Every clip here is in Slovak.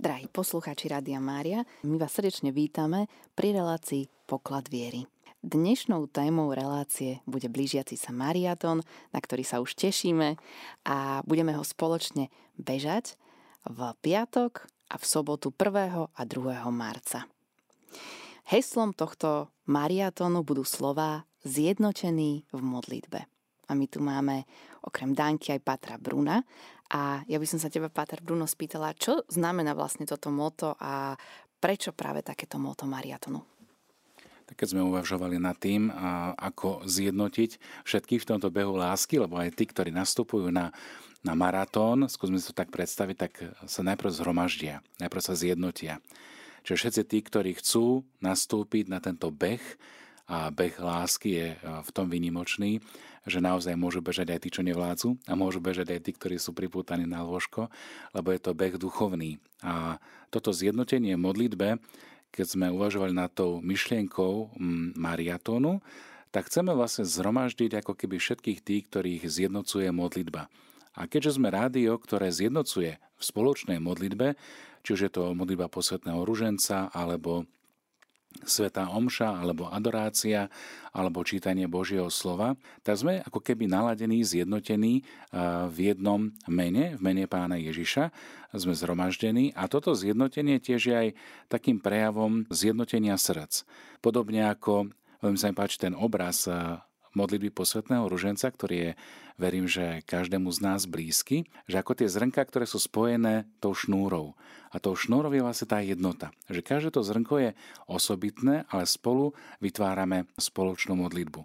Drahí poslucháči Rádia Mária, my vás srdečne vítame pri relácii Poklad viery. Dnešnou témou relácie bude blížiaci sa mariaton, na ktorý sa už tešíme a budeme ho spoločne bežať v piatok a v sobotu 1. a 2. marca. Heslom tohto mariatonu budú slova zjednotený v modlitbe. A my tu máme okrem Danky aj Patra Bruna. A ja by som sa teba, Patra Bruno, spýtala, čo znamená vlastne toto moto a prečo práve takéto moto mariatonu? Keď sme uvažovali nad tým, ako zjednotiť všetkých v tomto behu lásky, lebo aj tí, ktorí nastupujú na, na maratón, skúsme si to tak predstaviť, tak sa najprv zhromaždia, najprv sa zjednotia. Čiže všetci tí, ktorí chcú nastúpiť na tento beh, a beh lásky je v tom výnimočný, že naozaj môžu bežať aj tí, čo nevládzu a môžu bežať aj tí, ktorí sú pripútaní na lôžko, lebo je to beh duchovný. A toto zjednotenie modlitbe, keď sme uvažovali nad tou myšlienkou mm, mariatónu, tak chceme vlastne zhromaždiť ako keby všetkých tých, ktorých zjednocuje modlitba. A keďže sme rádio, ktoré zjednocuje v spoločnej modlitbe, či už je to modlitba posvetného ruženca alebo Svetá omša alebo adorácia alebo čítanie Božieho slova, tak sme ako keby naladení, zjednotení v jednom mene, v mene pána Ježiša, sme zhromaždení a toto zjednotenie tiež je aj takým prejavom zjednotenia srdc. Podobne ako, veľmi sa mi páči ten obraz modlitby posvetného ruženca, ktorý je, verím, že každému z nás blízky, že ako tie zrnka, ktoré sú spojené tou šnúrou. A tou šnúrou je vlastne tá jednota. Že každé to zrnko je osobitné, ale spolu vytvárame spoločnú modlitbu.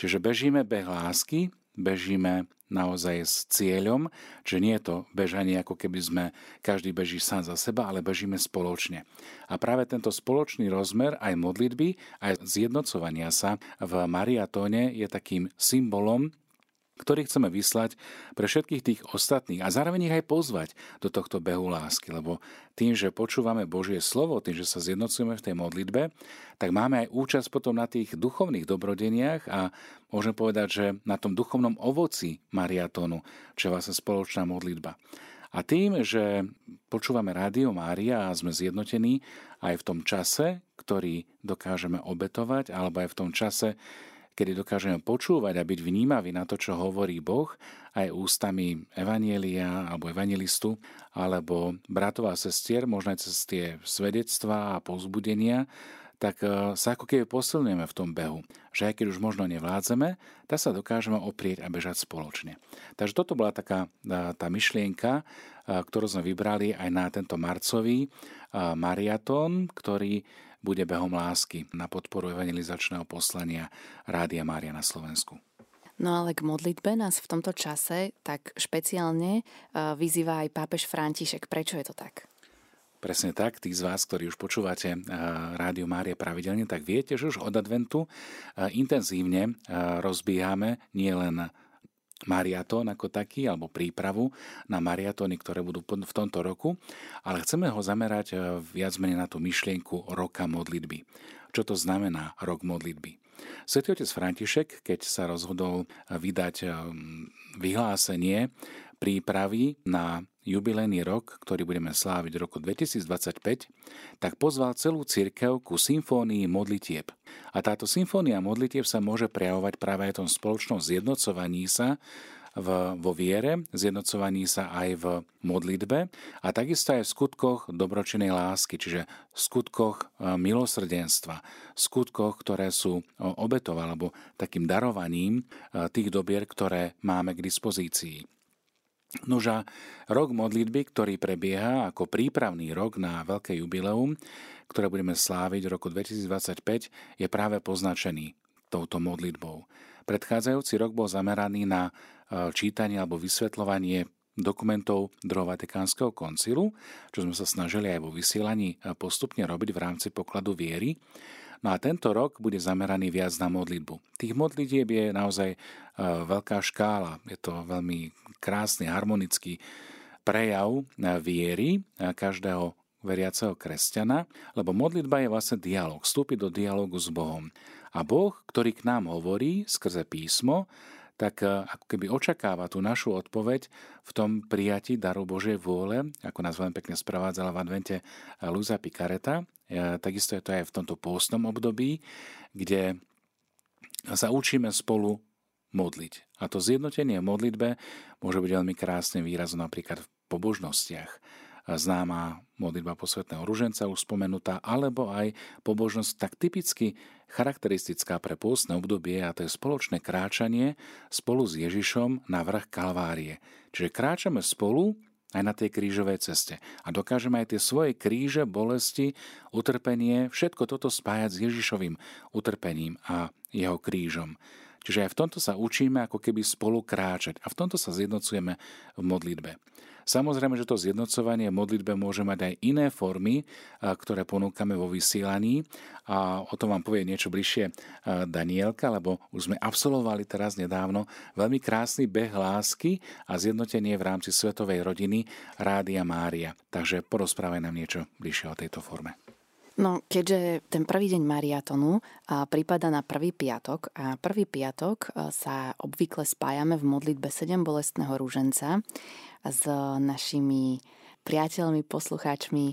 Čiže bežíme beh lásky, bežíme naozaj s cieľom, že nie je to bežanie ako keby sme každý beží sám za seba, ale bežíme spoločne. A práve tento spoločný rozmer aj modlitby, aj zjednocovania sa v mariatóne je takým symbolom ktorý chceme vyslať pre všetkých tých ostatných a zároveň ich aj pozvať do tohto behu lásky, lebo tým, že počúvame Božie slovo, tým, že sa zjednocujeme v tej modlitbe, tak máme aj účasť potom na tých duchovných dobrodeniach a môžem povedať, že na tom duchovnom ovoci mariatónu, čo je vlastne spoločná modlitba. A tým, že počúvame Rádio Mária a sme zjednotení aj v tom čase, ktorý dokážeme obetovať, alebo aj v tom čase, kedy dokážeme počúvať a byť vnímaví na to, čo hovorí Boh, aj ústami evanielia alebo evangelistu, alebo bratov a sestier, možno aj cez tie svedectvá a povzbudenia, tak e, sa ako keby posilňujeme v tom behu. Že aj keď už možno nevládzeme, tak sa dokážeme oprieť a bežať spoločne. Takže toto bola taká e, tá myšlienka, e, ktorú sme vybrali aj na tento marcový mariatón, ktorý bude behom lásky na podporu evangelizačného poslania Rádia Mária na Slovensku. No ale k modlitbe nás v tomto čase tak špeciálne e, vyzýva aj pápež František. Prečo je to tak? Presne tak, tí z vás, ktorí už počúvate e, Rádio Mária pravidelne, tak viete, že už od adventu e, intenzívne rozbíjame nielen mariatón ako taký, alebo prípravu na mariatóny, ktoré budú v tomto roku, ale chceme ho zamerať eh, viac menej na tú myšlienku roka modlitby. Čo to znamená rok modlitby? Svetý otec František, keď sa rozhodol vydať eh, vyhlásenie prípravy na jubilejný rok, ktorý budeme sláviť v roku 2025, tak pozval celú cirkev ku symfónii modlitieb. A táto symfónia modlitieb sa môže prejavovať práve aj tom spoločnom zjednocovaní sa v, vo viere, zjednocovaní sa aj v modlitbe a takisto aj v skutkoch dobročinej lásky, čiže v skutkoch e, milosrdenstva, skutkoch, ktoré sú obetov alebo takým darovaním e, tých dobier, ktoré máme k dispozícii. Noža rok modlitby, ktorý prebieha ako prípravný rok na veľké jubileum, ktoré budeme sláviť v roku 2025, je práve poznačený touto modlitbou. Predchádzajúci rok bol zameraný na e, čítanie alebo vysvetľovanie dokumentov druhého Vatikánskeho koncilu, čo sme sa snažili aj vo vysielaní e, postupne robiť v rámci pokladu viery. No a tento rok bude zameraný viac na modlitbu. Tých modlitieb je naozaj e, veľká škála. Je to veľmi krásny, harmonický prejav e, viery e, každého veriaceho kresťana, lebo modlitba je vlastne dialog, vstúpiť do dialogu s Bohom. A Boh, ktorý k nám hovorí skrze písmo, tak e, ako keby očakáva tú našu odpoveď v tom prijati daru Božej vôle, ako nás veľmi pekne sprevádzala v advente Luza Picareta. E, takisto je to aj v tomto pôstnom období, kde sa učíme spolu modliť. A to zjednotenie v modlitbe môže byť veľmi krásne výrazom napríklad v pobožnostiach známa modlitba posvetného ruženca už spomenutá, alebo aj pobožnosť tak typicky charakteristická pre pôstne obdobie a to je spoločné kráčanie spolu s Ježišom na vrch Kalvárie. Čiže kráčame spolu aj na tej krížovej ceste. A dokážeme aj tie svoje kríže, bolesti, utrpenie, všetko toto spájať s Ježišovým utrpením a jeho krížom. Čiže aj v tomto sa učíme ako keby spolu kráčať a v tomto sa zjednocujeme v modlitbe. Samozrejme, že to zjednocovanie modlitbe môže mať aj iné formy, ktoré ponúkame vo vysielaní a o tom vám povie niečo bližšie Danielka, lebo už sme absolvovali teraz nedávno veľmi krásny beh lásky a zjednotenie v rámci svetovej rodiny Rádia Mária. Takže porozprávaj nám niečo bližšie o tejto forme. No, keďže ten prvý deň mariatonu prípada na prvý piatok a prvý piatok sa obvykle spájame v modlitbe 7 bolestného rúženca s našimi priateľmi, poslucháčmi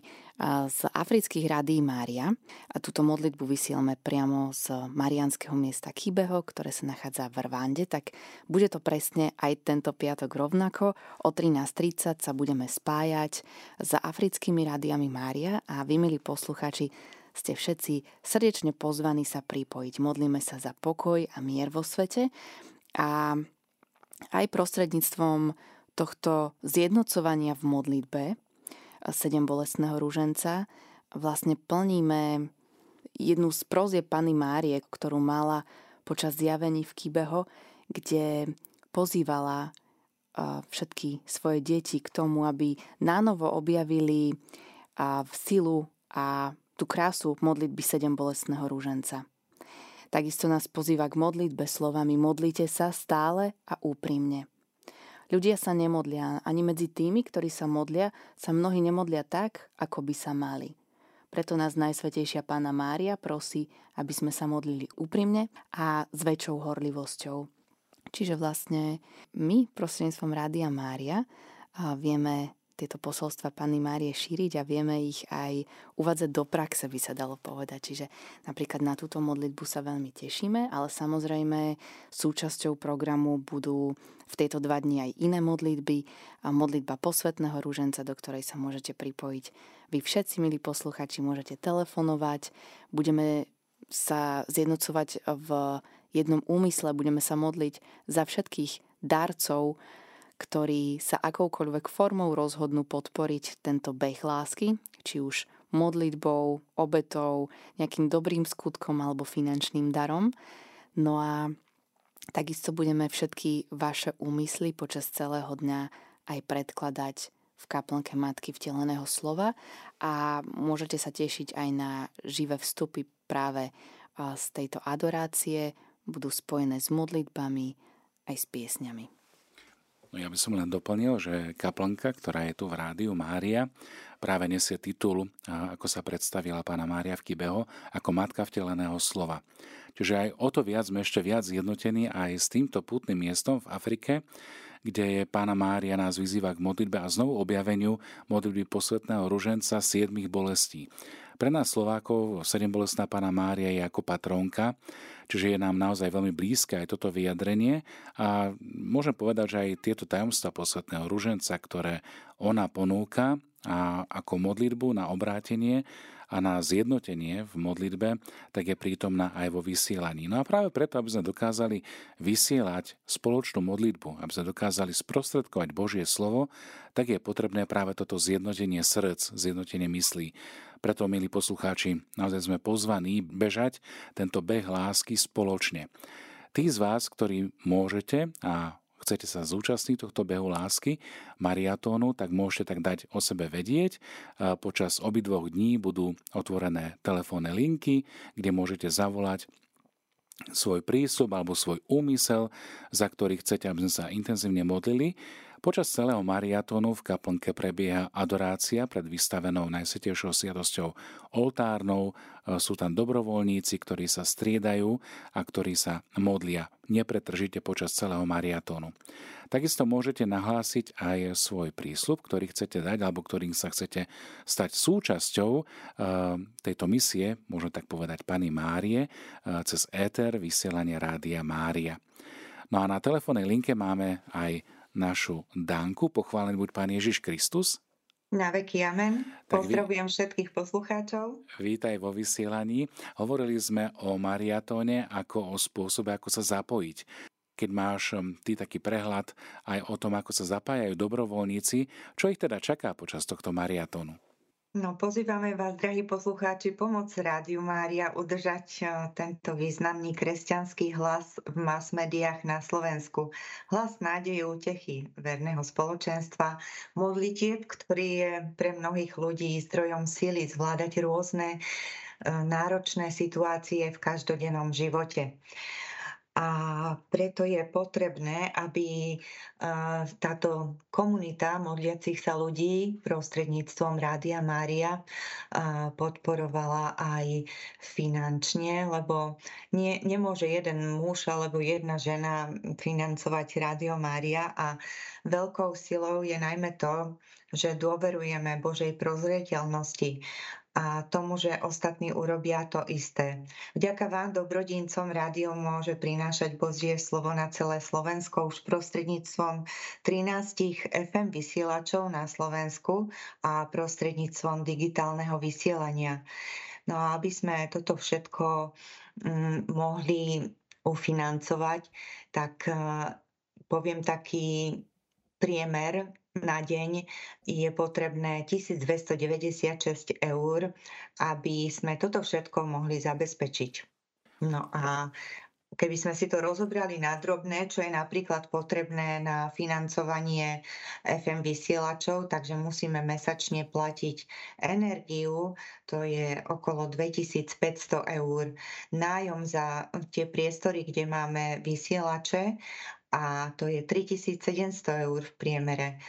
z afrických rádií Mária. A túto modlitbu vysielame priamo z marianského miesta Kybeho, ktoré sa nachádza v Rwande, tak bude to presne aj tento piatok rovnako. O 13.30 sa budeme spájať s africkými rádiami Mária a vy, milí poslucháči, ste všetci srdečne pozvaní sa pripojiť. Modlíme sa za pokoj a mier vo svete a aj prostredníctvom tohto zjednocovania v modlitbe sedem bolestného rúženca vlastne plníme jednu z prozie Pany Márie, ktorú mala počas zjavení v Kybeho, kde pozývala všetky svoje deti k tomu, aby nánovo objavili v silu a tú krásu modlitby sedem bolestného rúženca. Takisto nás pozýva k modlitbe slovami modlite sa stále a úprimne. Ľudia sa nemodlia, ani medzi tými, ktorí sa modlia, sa mnohí nemodlia tak, ako by sa mali. Preto nás Najsvetejšia Pána Mária prosí, aby sme sa modlili úprimne a s väčšou horlivosťou. Čiže vlastne my prostredníctvom Rádia Mária vieme tieto posolstva Panny Márie šíriť a vieme ich aj uvádzať do praxe, by sa dalo povedať. Čiže napríklad na túto modlitbu sa veľmi tešíme, ale samozrejme súčasťou programu budú v tieto dva dni aj iné modlitby. A modlitba posvetného rúženca, do ktorej sa môžete pripojiť. Vy všetci, milí posluchači, môžete telefonovať. Budeme sa zjednocovať v jednom úmysle, budeme sa modliť za všetkých darcov, ktorí sa akoukoľvek formou rozhodnú podporiť tento beh lásky, či už modlitbou, obetou, nejakým dobrým skutkom alebo finančným darom. No a takisto budeme všetky vaše úmysly počas celého dňa aj predkladať v kaplnke Matky vteleného slova a môžete sa tešiť aj na živé vstupy práve z tejto adorácie, budú spojené s modlitbami aj s piesňami. No ja by som len doplnil, že kaplnka, ktorá je tu v rádiu Mária, práve nesie titul, ako sa predstavila pána Mária v Kybeho, ako matka vteleného slova. Čiže aj o to viac sme ešte viac zjednotení aj s týmto pútnym miestom v Afrike, kde je pána Mária nás vyzýva k modlitbe a znovu objaveniu modlitby posvetného ruženca siedmých bolestí. Pre nás Slovákov sedembolestná pána Mária je ako patrónka, čiže je nám naozaj veľmi blízke aj toto vyjadrenie a môžem povedať, že aj tieto tajomstva posvetného ruženca, ktoré ona ponúka a ako modlitbu na obrátenie a na zjednotenie v modlitbe, tak je prítomná aj vo vysielaní. No a práve preto, aby sme dokázali vysielať spoločnú modlitbu, aby sme dokázali sprostredkovať Božie slovo, tak je potrebné práve toto zjednotenie srdc, zjednotenie myslí. Preto, milí poslucháči, naozaj sme pozvaní bežať tento beh lásky spoločne. Tí z vás, ktorí môžete a chcete sa zúčastniť tohto behu lásky, mariatónu, tak môžete tak dať o sebe vedieť. Počas obidvoch dní budú otvorené telefónne linky, kde môžete zavolať svoj prístup alebo svoj úmysel, za ktorý chcete, aby sme sa intenzívne modlili. Počas celého mariatónu v kaplnke prebieha adorácia pred vystavenou najsvetejšou sviatosťou oltárnou. E, sú tam dobrovoľníci, ktorí sa striedajú a ktorí sa modlia nepretržite počas celého mariatónu. Takisto môžete nahlásiť aj svoj prísľub, ktorý chcete dať alebo ktorým sa chcete stať súčasťou e, tejto misie, môžem tak povedať Pani Márie, e, cez éter vysielania Rádia Mária. No a na telefónnej linke máme aj našu Danku. Pochválený buď Pán Ježiš Kristus. Na veky amen. Pozdravujem vy... všetkých poslucháčov. Vítaj vo vysielaní. Hovorili sme o mariatóne ako o spôsobe, ako sa zapojiť. Keď máš um, ty taký prehľad aj o tom, ako sa zapájajú dobrovoľníci, čo ich teda čaká počas tohto mariatónu? No, pozývame vás, drahí poslucháči, pomoc Rádiu Mária udržať e, tento významný kresťanský hlas v mass médiách na Slovensku. Hlas nádeje útechy verného spoločenstva, modlitieb, ktorý je pre mnohých ľudí zdrojom síly zvládať rôzne e, náročné situácie v každodennom živote. A preto je potrebné, aby táto komunita modliacich sa ľudí prostredníctvom Rádia Mária podporovala aj finančne, lebo nie, nemôže jeden muž alebo jedna žena financovať Rádio Mária a veľkou silou je najmä to, že dôverujeme Božej prozreteľnosti a tomu, že ostatní urobia to isté. Vďaka vám, dobrodincom, rádio môže prinášať Božie slovo na celé Slovensko už prostredníctvom 13 FM vysielačov na Slovensku a prostredníctvom digitálneho vysielania. No a aby sme toto všetko mm, mohli ufinancovať, tak eh, poviem taký priemer na deň je potrebné 1296 eur, aby sme toto všetko mohli zabezpečiť. No a keby sme si to rozobrali na drobné, čo je napríklad potrebné na financovanie FM vysielačov, takže musíme mesačne platiť energiu, to je okolo 2500 eur. Nájom za tie priestory, kde máme vysielače a to je 3700 eur v priemere.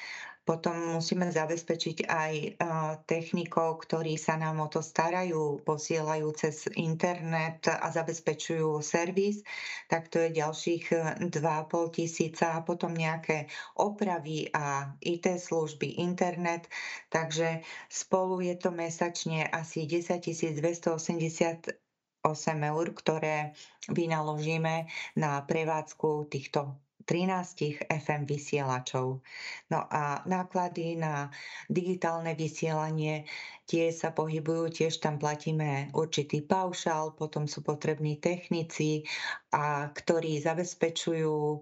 Potom musíme zabezpečiť aj technikov, ktorí sa nám o to starajú, posielajú cez internet a zabezpečujú servis, tak to je ďalších 2,5 tisíca a potom nejaké opravy a IT služby, internet, takže spolu je to mesačne asi 10 288 eur, ktoré vynaložíme na prevádzku týchto 13 FM vysielačov. No a náklady na digitálne vysielanie tie sa pohybujú, tiež tam platíme určitý paušál, potom sú potrební technici, a ktorí zabezpečujú,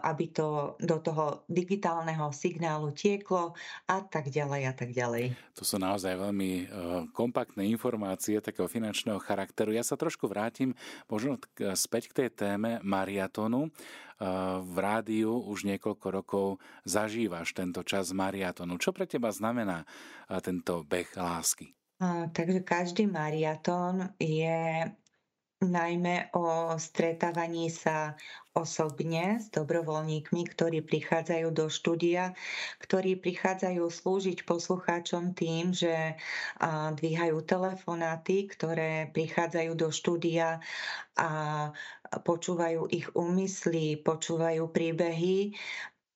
aby to do toho digitálneho signálu tieklo a tak ďalej a tak ďalej. To sú naozaj veľmi e, kompaktné informácie takého finančného charakteru. Ja sa trošku vrátim možno späť k tej téme mariatonu v rádiu už niekoľko rokov zažívaš tento čas mariatonu. Čo pre teba znamená tento beh lásky? takže každý mariatón je najmä o stretávaní sa osobne s dobrovoľníkmi, ktorí prichádzajú do štúdia, ktorí prichádzajú slúžiť poslucháčom tým, že dvíhajú telefonáty, ktoré prichádzajú do štúdia a počúvajú ich úmysly, počúvajú príbehy,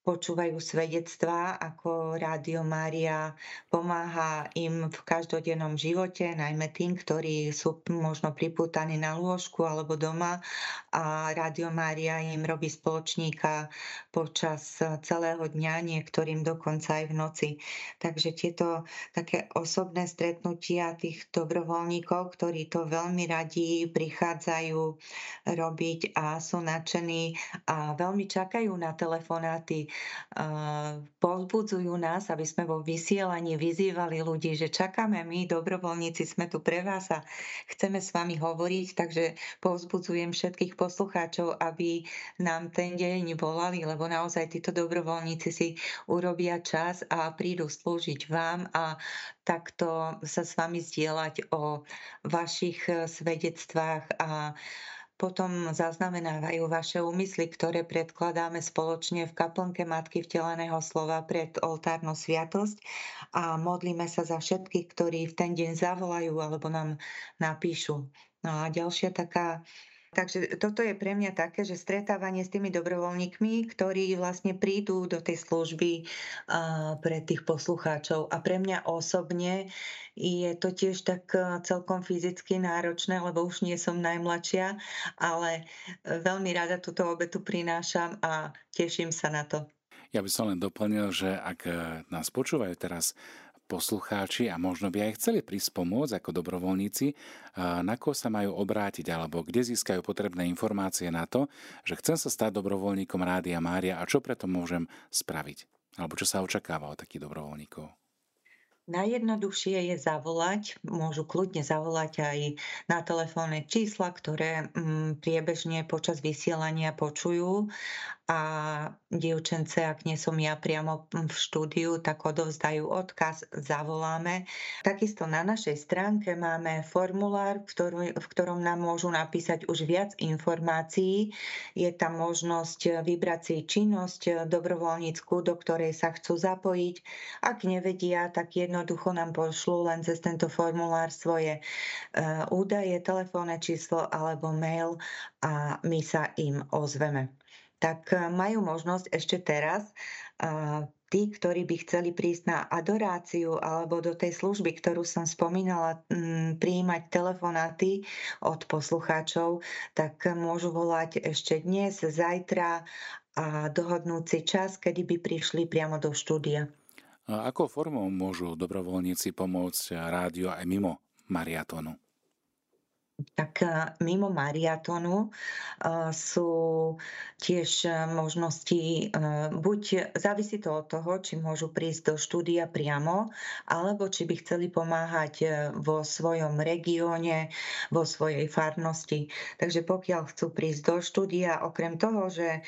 počúvajú svedectvá, ako Rádio Mária pomáha im v každodennom živote, najmä tým, ktorí sú možno pripútaní na lôžku alebo doma a Rádio Mária im robí spoločníka počas celého dňa, niektorým dokonca aj v noci. Takže tieto také osobné stretnutia tých dobrovoľníkov, ktorí to veľmi radi prichádzajú robiť a sú nadšení a veľmi čakajú na telefonáty pozbudzujú nás, aby sme vo vysielaní vyzývali ľudí, že čakáme my, dobrovoľníci, sme tu pre vás a chceme s vami hovoriť, takže povzbudzujem všetkých poslucháčov, aby nám ten deň volali, lebo naozaj títo dobrovoľníci si urobia čas a prídu slúžiť vám a takto sa s vami zdieľať o vašich svedectvách a potom zaznamenávajú vaše úmysly, ktoré predkladáme spoločne v kaplnke Matky vteleného slova pred oltárnu sviatosť a modlíme sa za všetkých, ktorí v ten deň zavolajú alebo nám napíšu. No a ďalšia taká Takže toto je pre mňa také, že stretávanie s tými dobrovoľníkmi, ktorí vlastne prídu do tej služby pre tých poslucháčov. A pre mňa osobne je to tiež tak celkom fyzicky náročné, lebo už nie som najmladšia, ale e, veľmi rada túto obetu prinášam a teším sa na to. Ja by som len doplnil, že ak e, nás počúvajú teraz poslucháči a možno by aj chceli prísť pomôcť ako dobrovoľníci, na koho sa majú obrátiť alebo kde získajú potrebné informácie na to, že chcem sa stať dobrovoľníkom Rádia Mária a čo preto môžem spraviť? Alebo čo sa očakáva od takých dobrovoľníkov? Najjednoduchšie je zavolať, môžu kľudne zavolať aj na telefónne čísla, ktoré mm, priebežne počas vysielania počujú a dievčence, ak nie som ja priamo v štúdiu, tak odovzdajú odkaz, zavoláme. Takisto na našej stránke máme formulár, v, ktorom nám môžu napísať už viac informácií. Je tam možnosť vybrať si činnosť dobrovoľnícku, do ktorej sa chcú zapojiť. Ak nevedia, tak jednoducho nám pošlú len cez tento formulár svoje e, údaje, telefónne číslo alebo mail a my sa im ozveme tak e, majú možnosť ešte teraz tí, ktorí by chceli prísť na adoráciu alebo do tej služby, ktorú som spomínala, prijímať telefonáty od poslucháčov, tak môžu volať ešte dnes, zajtra a dohodnúť si čas, kedy by prišli priamo do štúdia. Akou formou môžu dobrovoľníci pomôcť rádiu aj mimo mariatónu? Tak mimo mariatonu sú tiež možnosti, buď závisí to od toho, či môžu prísť do štúdia priamo, alebo či by chceli pomáhať vo svojom regióne, vo svojej farnosti. Takže pokiaľ chcú prísť do štúdia, okrem toho, že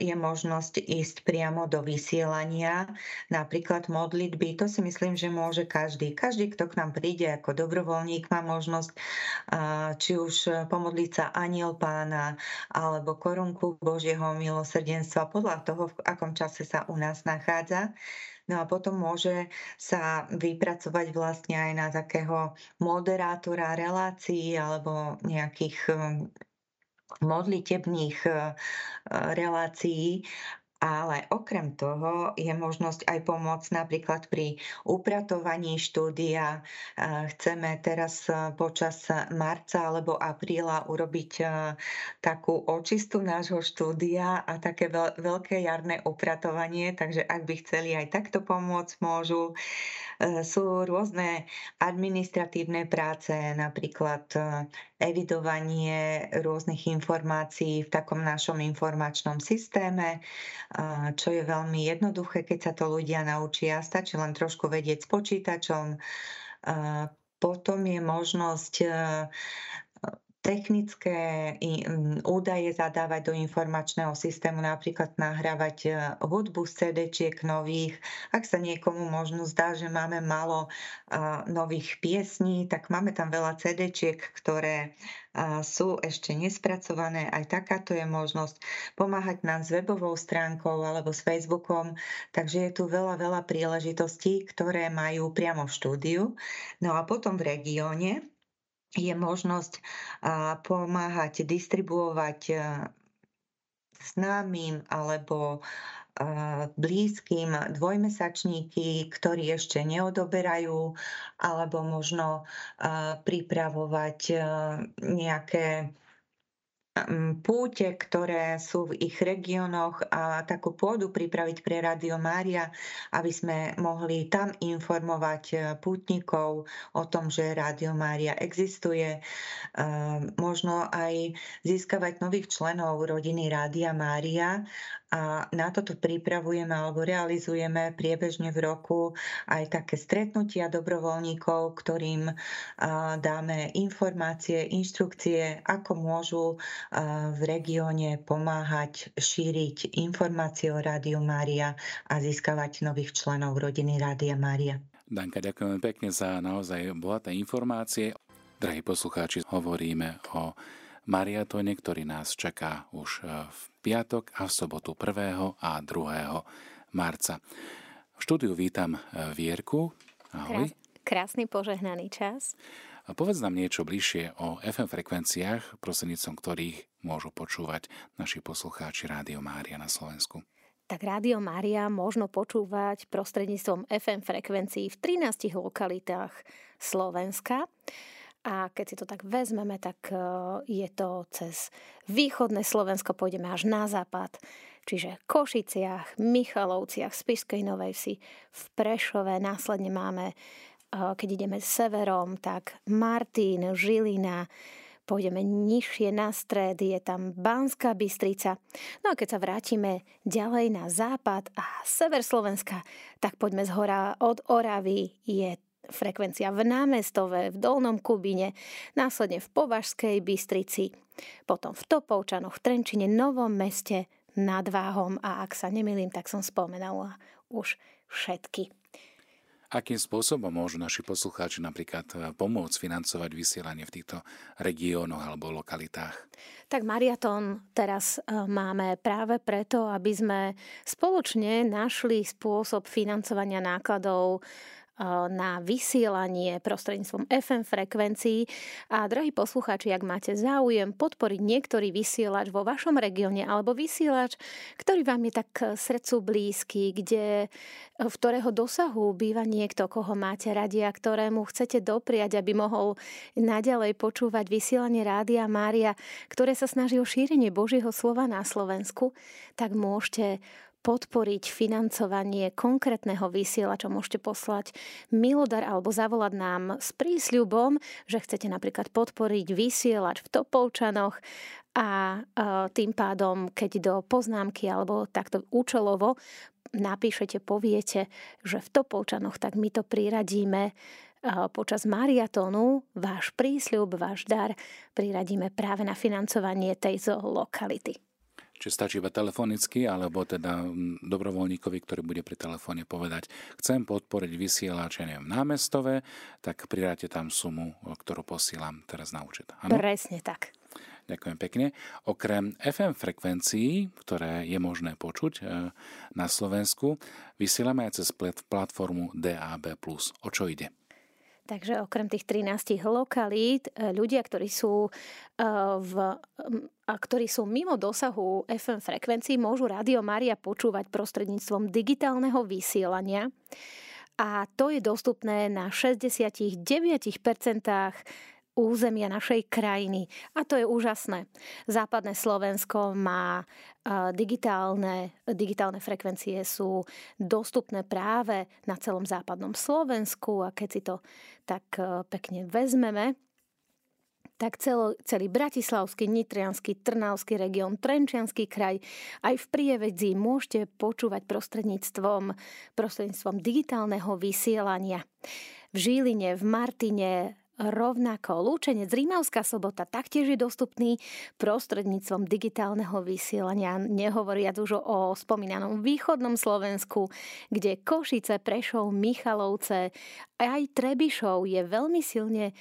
je možnosť ísť priamo do vysielania, napríklad modlitby, to si myslím, že môže každý. Každý, kto k nám príde ako dobrovoľník, má možnosť či už pomodliť sa aniel pána alebo korunku Božieho milosrdenstva podľa toho, v akom čase sa u nás nachádza. No a potom môže sa vypracovať vlastne aj na takého moderátora relácií alebo nejakých modlitebných hm, relácií ale okrem toho je možnosť aj pomôcť napríklad pri upratovaní štúdia. Chceme teraz počas marca alebo apríla urobiť takú očistu nášho štúdia a také veľké jarné upratovanie, takže ak by chceli aj takto pomôcť, môžu. E, sú rôzne administratívne práce, napríklad e, evidovanie rôznych informácií v takom našom informačnom systéme, čo je veľmi jednoduché, keď sa to ľudia naučia. Stačí len trošku vedieť s počítačom. Potom je možnosť technické údaje zadávať do informačného systému, napríklad nahrávať e, hudbu z CD-čiek nových. Ak sa niekomu možno zdá, že máme málo nových piesní, tak máme tam veľa CD-čiek, ktoré sú ešte nespracované. Aj takáto je možnosť pomáhať nám s webovou stránkou alebo s Facebookom. Takže je tu veľa, veľa príležitostí, ktoré majú priamo v štúdiu. No a potom v regióne je možnosť pomáhať distribuovať známym alebo blízkym dvojmesačníky, ktorí ešte neodoberajú, alebo možno pripravovať nejaké púte, ktoré sú v ich regiónoch a takú pôdu pripraviť pre Radio Mária, aby sme mohli tam informovať e, pútnikov o tom, že Radio Mária existuje. E, možno aj získavať nových členov rodiny Rádia Mária a na toto pripravujeme alebo realizujeme priebežne v roku aj také stretnutia dobrovoľníkov, ktorým dáme informácie, inštrukcie, ako môžu v regióne pomáhať šíriť informácie o Rádiu Mária a získavať nových členov rodiny Rádia Mária. Danka, ďakujem pekne za naozaj bohaté informácie. Drahí poslucháči, hovoríme o mariatone, ktorý nás čaká už e, v piatok a v sobotu 1. a 2. marca. V štúdiu vítam e, Vierku. Ahoj. Krásny požehnaný čas. A povedz nám niečo bližšie o FM frekvenciách, prostredníctvom ktorých môžu počúvať naši poslucháči Rádio Mária na Slovensku tak Rádio Mária možno počúvať prostredníctvom FM frekvencií v 13 lokalitách Slovenska. A keď si to tak vezmeme, tak e, je to cez východné Slovensko, pôjdeme až na západ, čiže Košiciach, Michalovciach, Spišskej Novej Vsi, v Prešove, následne máme, e, keď ideme severom, tak Martin, Žilina, pôjdeme nižšie na stred, je tam Banská Bystrica. No a keď sa vrátime ďalej na západ a sever Slovenska, tak poďme z hora od Oravy, je frekvencia v Námestove, v Dolnom Kubine, následne v Považskej Bystrici, potom v Topovčanoch, v Trenčine, Novom meste, nad Váhom a ak sa nemilím, tak som spomenula už všetky. Akým spôsobom môžu naši poslucháči napríklad e, pomôcť financovať vysielanie v týchto regiónoch alebo lokalitách? Tak Mariaton teraz e, máme práve preto, aby sme spoločne našli spôsob financovania nákladov na vysielanie prostredníctvom FM frekvencií. A drahí poslucháči, ak máte záujem podporiť niektorý vysielač vo vašom regióne alebo vysielač, ktorý vám je tak srdcu blízky, kde, v ktorého dosahu býva niekto, koho máte radi a ktorému chcete dopriať, aby mohol naďalej počúvať vysielanie Rádia Mária, ktoré sa snaží o šírenie Božieho slova na Slovensku, tak môžete podporiť financovanie konkrétneho vysielača, môžete poslať milodar alebo zavolať nám s prísľubom, že chcete napríklad podporiť vysielač v Topolčanoch a tým pádom, keď do poznámky alebo takto účelovo napíšete, poviete, že v Topolčanoch, tak my to priradíme počas mariatónu. Váš prísľub, váš dar priradíme práve na financovanie tejto lokality či stačí iba telefonicky, alebo teda dobrovoľníkovi, ktorý bude pri telefóne povedať, chcem podporiť vysielač, ja neviem, námestové, tak pridáte tam sumu, ktorú posielam teraz na účet. Ano? Presne tak. Ďakujem pekne. Okrem FM frekvencií, ktoré je možné počuť e, na Slovensku, vysielame aj cez platformu DAB+. O čo ide? Takže okrem tých 13 lokalít, e, ľudia, ktorí sú, e, v, ktorí sú mimo dosahu FM frekvencií, môžu Rádio Mária počúvať prostredníctvom digitálneho vysielania. A to je dostupné na 69% územia našej krajiny. A to je úžasné. Západné Slovensko má digitálne, digitálne frekvencie sú dostupné práve na celom západnom Slovensku a keď si to tak pekne vezmeme, tak celo, celý Bratislavský, Nitrianský, Trnavský región, Trenčianský kraj, aj v Prievedzi môžete počúvať prostredníctvom, prostredníctvom digitálneho vysielania. V Žiline, v Martine, Rovnako Lúčenec Rímavská sobota taktiež je dostupný prostredníctvom digitálneho vysielania, nehovoriac už o spomínanom východnom Slovensku, kde Košice, Prešov, Michalovce aj Trebišov je veľmi silne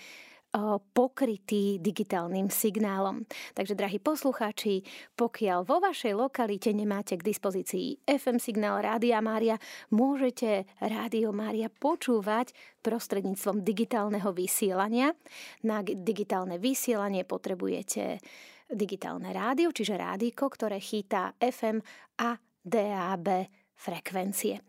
pokrytý digitálnym signálom. Takže, drahí poslucháči, pokiaľ vo vašej lokalite nemáte k dispozícii FM signál Rádia Mária, môžete Rádio Mária počúvať prostredníctvom digitálneho vysielania. Na digitálne vysielanie potrebujete digitálne rádio, čiže rádiko, ktoré chýta FM a DAB frekvencie.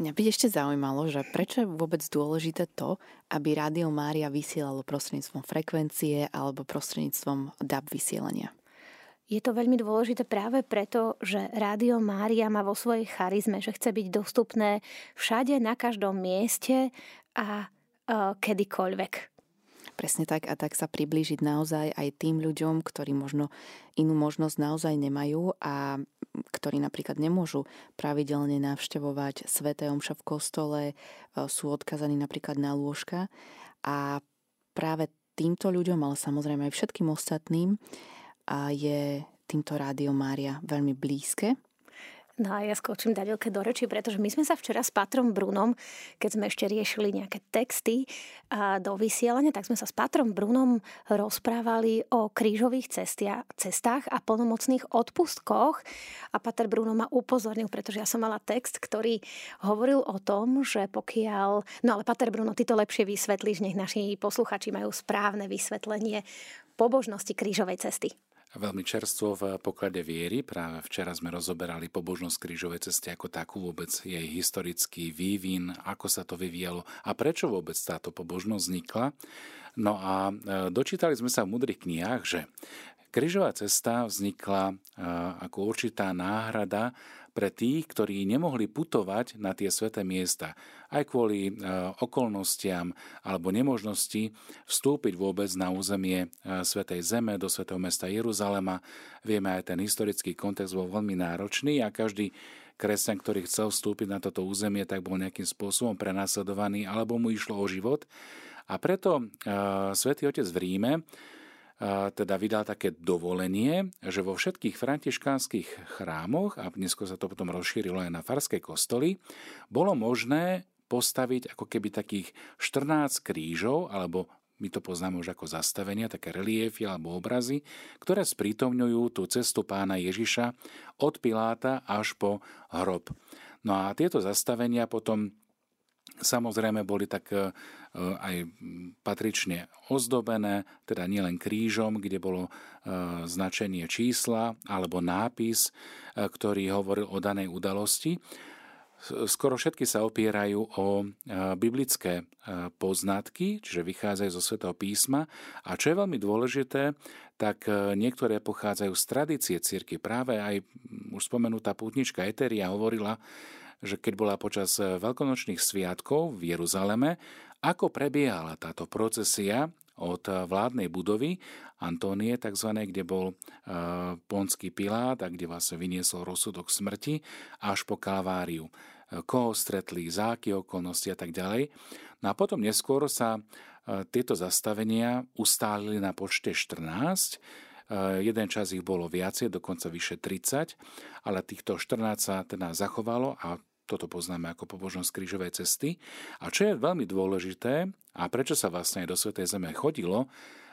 Mňa by ešte zaujímalo, že prečo je vôbec dôležité to, aby Rádio Mária vysielalo prostredníctvom frekvencie alebo prostredníctvom DAB vysielania? Je to veľmi dôležité práve preto, že Rádio Mária má vo svojej charizme, že chce byť dostupné všade, na každom mieste a uh, kedykoľvek. Presne tak a tak sa priblížiť naozaj aj tým ľuďom, ktorí možno inú možnosť naozaj nemajú a ktorí napríklad nemôžu pravidelne navštevovať Sveté Omša v kostole, e, sú odkazaní napríklad na lôžka. A práve týmto ľuďom, ale samozrejme aj všetkým ostatným je týmto Rádio Mária veľmi blízke No a ja skočím Danielke do reči, pretože my sme sa včera s Patrom Brunom, keď sme ešte riešili nejaké texty a do vysielania, tak sme sa s Patrom Brunom rozprávali o krížových cestia, cestách a plnomocných odpustkoch. A Pater Bruno ma upozornil, pretože ja som mala text, ktorý hovoril o tom, že pokiaľ... No ale Pater Bruno, ty to lepšie vysvetlíš, nech naši posluchači majú správne vysvetlenie pobožnosti krížovej cesty veľmi čerstvo v poklade viery. Práve včera sme rozoberali pobožnosť krížovej cesty ako takú, vôbec jej historický vývin, ako sa to vyvíjalo a prečo vôbec táto pobožnosť vznikla. No a e, dočítali sme sa v mudrých knihách, že Krížová cesta vznikla e, ako určitá náhrada pre tých, ktorí nemohli putovať na tie sveté miesta, aj kvôli e, okolnostiam alebo nemožnosti vstúpiť vôbec na územie e, Svetej Zeme, do svetého mesta Jeruzalema. Vieme, aj ten historický kontext bol veľmi náročný a každý kresťan, ktorý chcel vstúpiť na toto územie, tak bol nejakým spôsobom prenasledovaný alebo mu išlo o život. A preto uh, svätý Otec v Ríme teda vydal také dovolenie, že vo všetkých františkánskych chrámoch, a dnesko sa to potom rozšírilo aj na farské kostoly, bolo možné postaviť ako keby takých 14 krížov, alebo my to poznáme už ako zastavenia, také reliefy alebo obrazy, ktoré sprítomňujú tú cestu pána Ježiša od Piláta až po hrob. No a tieto zastavenia potom samozrejme boli tak e, aj patrične ozdobené, teda nielen krížom, kde bolo e, značenie čísla alebo nápis, e, ktorý hovoril o danej udalosti. Skoro všetky sa opierajú o biblické poznatky, čiže vychádzajú zo Svetého písma. A čo je veľmi dôležité, tak niektoré pochádzajú z tradície cirky. Práve aj už spomenutá pútnička Eteria hovorila, že keď bola počas eh, veľkonočných sviatkov v Jeruzaleme, ako prebiehala táto procesia od eh, vládnej budovy Antónie, tzv., kde bol eh, ponský pilát a kde vlastne vyniesol rozsudok smrti, až po Kalváriu. Koho stretli, za aké okolnosti a tak ďalej. No a potom neskôr sa tieto zastavenia ustálili na počte 14, jeden čas ich bolo viacej, dokonca vyše 30, ale týchto 14 sa teda zachovalo a toto poznáme ako pobožnosť krížovej cesty. A čo je veľmi dôležité, a prečo sa vlastne do Svetej Zeme chodilo,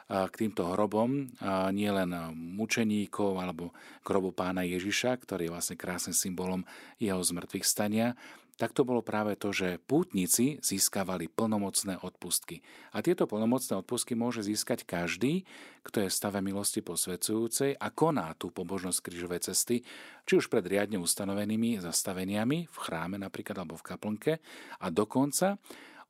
k týmto hrobom nie len mučeníkov alebo grobu pána Ježiša, ktorý je vlastne krásnym symbolom jeho zmrtvých stania, tak to bolo práve to, že pútnici získavali plnomocné odpustky. A tieto plnomocné odpustky môže získať každý, kto je v stave milosti posvedzujúcej a koná tú pobožnosť krížovej cesty, či už pred riadne ustanovenými zastaveniami v chráme napríklad alebo v kaplnke a dokonca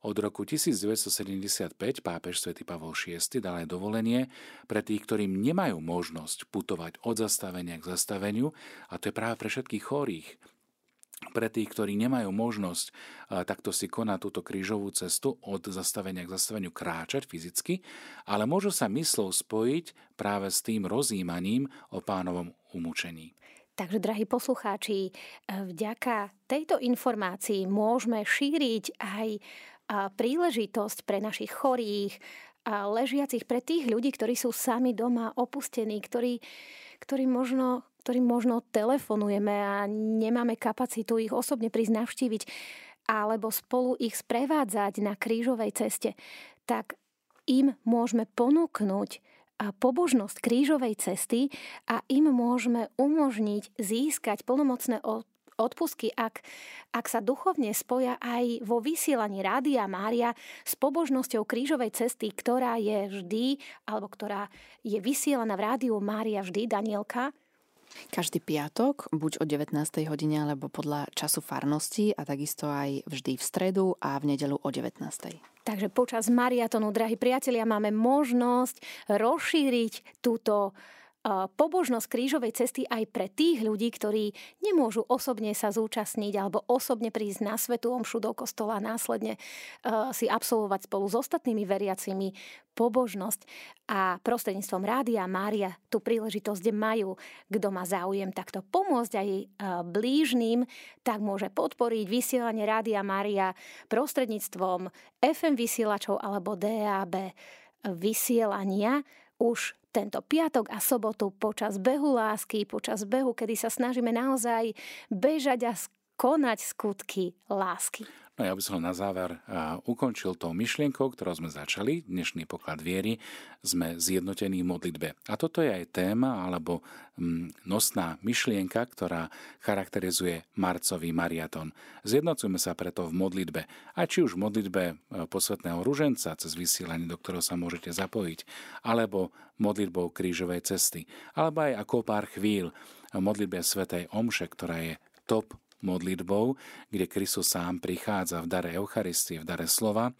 od roku 1975 pápež svätý Pavol VI dal aj dovolenie pre tých, ktorým nemajú možnosť putovať od zastavenia k zastaveniu, a to je práve pre všetkých chorých, pre tých, ktorí nemajú možnosť takto si konať túto krížovú cestu od zastavenia k zastaveniu kráčať fyzicky, ale môžu sa myslou spojiť práve s tým rozímaním o pánovom umúčení. Takže, drahí poslucháči, vďaka tejto informácii môžeme šíriť aj príležitosť pre našich chorých, ležiacich pre tých ľudí, ktorí sú sami doma opustení, ktorí, ktorí možno ktorým možno telefonujeme a nemáme kapacitu ich osobne prísť navštíviť alebo spolu ich sprevádzať na krížovej ceste, tak im môžeme ponúknuť a pobožnosť krížovej cesty a im môžeme umožniť získať plnomocné odpusky, ak, ak sa duchovne spoja aj vo vysielaní Rádia Mária s pobožnosťou krížovej cesty, ktorá je vždy, alebo ktorá je vysielaná v Rádiu Mária vždy, Danielka, každý piatok, buď o 19. hodine, alebo podľa času farnosti a takisto aj vždy v stredu a v nedelu o 19. Takže počas mariatonu, drahí priatelia, máme možnosť rozšíriť túto pobožnosť krížovej cesty aj pre tých ľudí, ktorí nemôžu osobne sa zúčastniť alebo osobne prísť na svetu omšu do kostola a následne si absolvovať spolu s ostatnými veriacimi pobožnosť. A prostredníctvom Rádia Mária tú príležitosť majú, kto má záujem takto pomôcť aj blížnym, tak môže podporiť vysielanie Rádia Mária prostredníctvom FM vysielačov alebo DAB vysielania už tento piatok a sobotu počas behu lásky, počas behu, kedy sa snažíme naozaj bežať a konať skutky lásky. No ja by som na záver ukončil tou myšlienkou, ktorou sme začali, dnešný poklad viery, sme zjednotení v modlitbe. A toto je aj téma alebo nosná myšlienka, ktorá charakterizuje marcový mariaton. Zjednocujeme sa preto v modlitbe. A či už v modlitbe e, posvetného ruženca, cez vysielanie, do ktorého sa môžete zapojiť, alebo modlitbou krížovej cesty, alebo aj ako pár chvíľ v modlitbe svätej Omše, ktorá je top modlitbou, kde Kristus sám prichádza v dare Eucharistie, v dare slova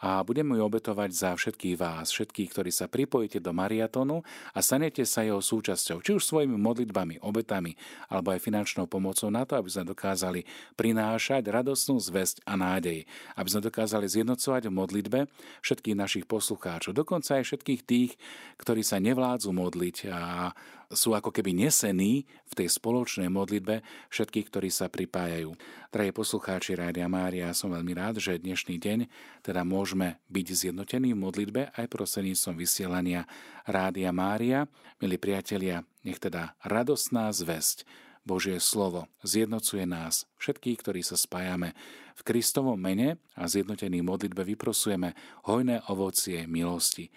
a budeme ju obetovať za všetkých vás, všetkých, ktorí sa pripojíte do mariatonu a stanete sa jeho súčasťou, či už svojimi modlitbami, obetami, alebo aj finančnou pomocou na to, aby sme dokázali prinášať radosnú zväzť a nádej, aby sme dokázali zjednocovať v modlitbe všetkých našich poslucháčov, dokonca aj všetkých tých, ktorí sa nevládzu modliť a sú ako keby nesení v tej spoločnej modlitbe všetkých, ktorí sa pripájajú. Drahí poslucháči Rádia Mária, som veľmi rád, že dnešný deň teda môžeme byť zjednotení v modlitbe aj prostredníctvom vysielania Rádia Mária. Milí priatelia, nech teda radostná zväzť Božie slovo zjednocuje nás, všetkých, ktorí sa spájame v Kristovom mene a zjednotení modlitbe vyprosujeme hojné ovocie milosti